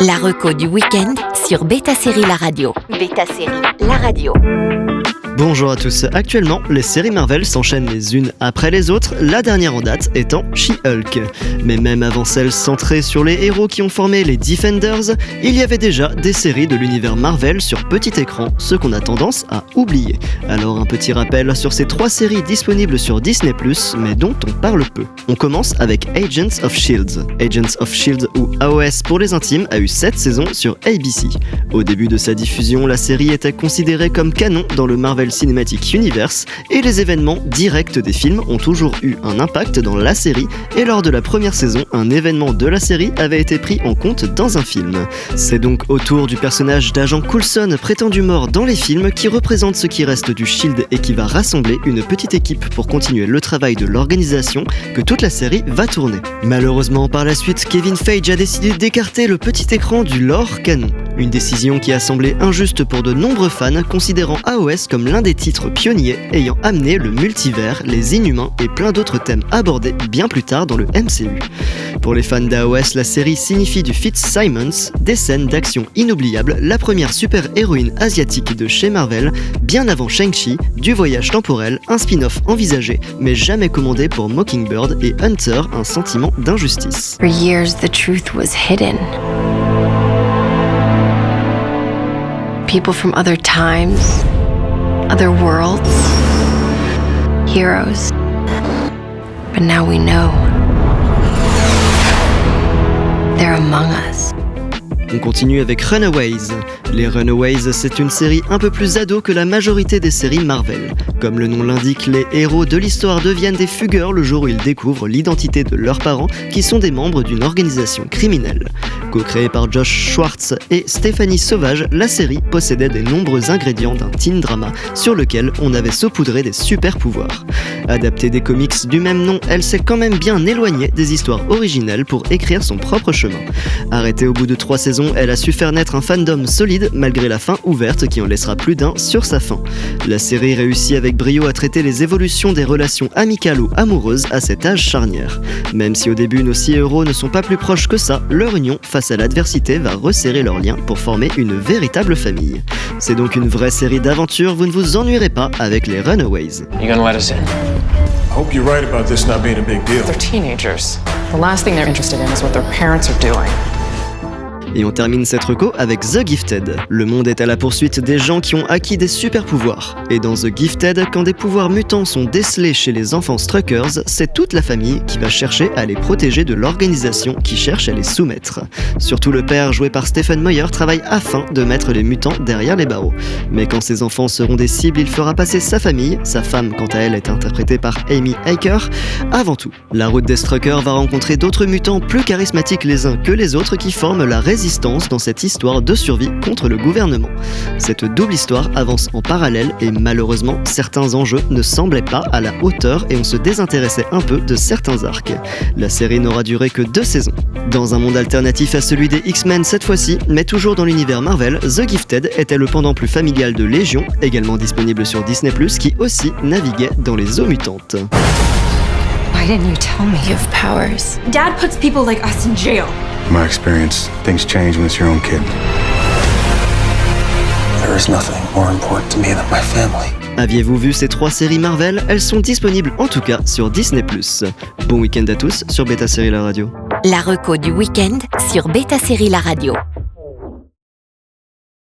La reco du week-end sur Beta Série La Radio. Beta Série La Radio. Bonjour à tous. Actuellement, les séries Marvel s'enchaînent les unes après les autres, la dernière en date étant She-Hulk. Mais même avant celles centrées sur les héros qui ont formé les Defenders, il y avait déjà des séries de l'univers Marvel sur petit écran, ce qu'on a tendance à oublier. Alors un petit rappel sur ces trois séries disponibles sur Disney ⁇ mais dont on parle peu. On commence avec Agents of Shields. Agents of Shield ou AOS pour les intimes a eu 7 saisons sur ABC. Au début de sa diffusion, la série était considérée comme canon dans le Marvel Cinematic Universe et les événements directs des films ont toujours eu un impact dans la série et lors de la première saison, un événement de la série avait été pris en compte dans un film. C'est donc autour du personnage d'agent Coulson prétendu mort dans les films qui représente ce qui reste du Shield et qui va rassembler une petite équipe pour continuer le travail de l'organisation que toute la série va tourner. Malheureusement, par la suite, Kevin Feige a décidé d'écarter le petit écran du lore canon. Une décision qui a semblé injuste pour de nombreux fans, considérant AOS comme l'un des titres pionniers ayant amené le multivers, les inhumains et plein d'autres thèmes abordés bien plus tard dans le MCU. Pour les fans d'AOS, la série signifie du Fitzsimons, des scènes d'action inoubliables, la première super-héroïne asiatique de chez Marvel, bien avant Shang-Chi, du voyage temporel, un spin-off envisagé, mais jamais commandé pour Mockingbird et Hunter, un sentiment d'injustice. People from other times, other worlds, heroes. But now we know. They're among us. On continue avec Runaways. Les Runaways, c'est une série un peu plus ado que la majorité des séries Marvel. Comme le nom l'indique, les héros de l'histoire deviennent des fugueurs le jour où ils découvrent l'identité de leurs parents, qui sont des membres d'une organisation criminelle. Co-créée par Josh Schwartz et Stéphanie Sauvage, la série possédait des nombreux ingrédients d'un teen drama sur lequel on avait saupoudré des super pouvoirs. Adaptée des comics du même nom, elle s'est quand même bien éloignée des histoires originelles pour écrire son propre chemin. Arrêtée au bout de trois saisons, elle a su faire naître un fandom solide malgré la fin ouverte qui en laissera plus d'un sur sa fin. La série réussit avec brio à traiter les évolutions des relations amicales ou amoureuses à cet âge charnière. Même si au début nos six héros ne sont pas plus proches que ça, leur union face à l'adversité va resserrer leurs liens pour former une véritable famille. C'est donc une vraie série d'aventures, vous ne vous ennuierez pas avec les Runaways. You gonna let us in? I hope you're right about this not being a big deal. They're teenagers. The last thing they're interested in is what their parents are doing. Et on termine cette reco avec The Gifted. Le monde est à la poursuite des gens qui ont acquis des super pouvoirs. Et dans The Gifted, quand des pouvoirs mutants sont décelés chez les enfants Struckers, c'est toute la famille qui va chercher à les protéger de l'organisation qui cherche à les soumettre. Surtout le père, joué par Stephen Moyer, travaille afin de mettre les mutants derrière les barreaux. Mais quand ses enfants seront des cibles, il fera passer sa famille, sa femme quant à elle est interprétée par Amy Aker, avant tout. La route des Struckers va rencontrer d'autres mutants plus charismatiques les uns que les autres qui forment la résistance dans cette histoire de survie contre le gouvernement. Cette double histoire avance en parallèle et malheureusement certains enjeux ne semblaient pas à la hauteur et on se désintéressait un peu de certains arcs. La série n'aura duré que deux saisons. Dans un monde alternatif à celui des X-Men cette fois-ci, mais toujours dans l'univers Marvel, The Gifted était le pendant plus familial de Légion, également disponible sur Disney ⁇ qui aussi naviguait dans les eaux mutantes. Why didn't you tell me? You have powers? Dad puts people like us in jail. My experience, things change when it's your own kid. There is nothing more important to me than my family. Aviez-vous vu ces trois séries Marvel? Elles sont disponibles en tout cas sur Disney ⁇ Bon week-end à tous sur Beta Série La Radio. La reco du week-end sur Beta Série La Radio.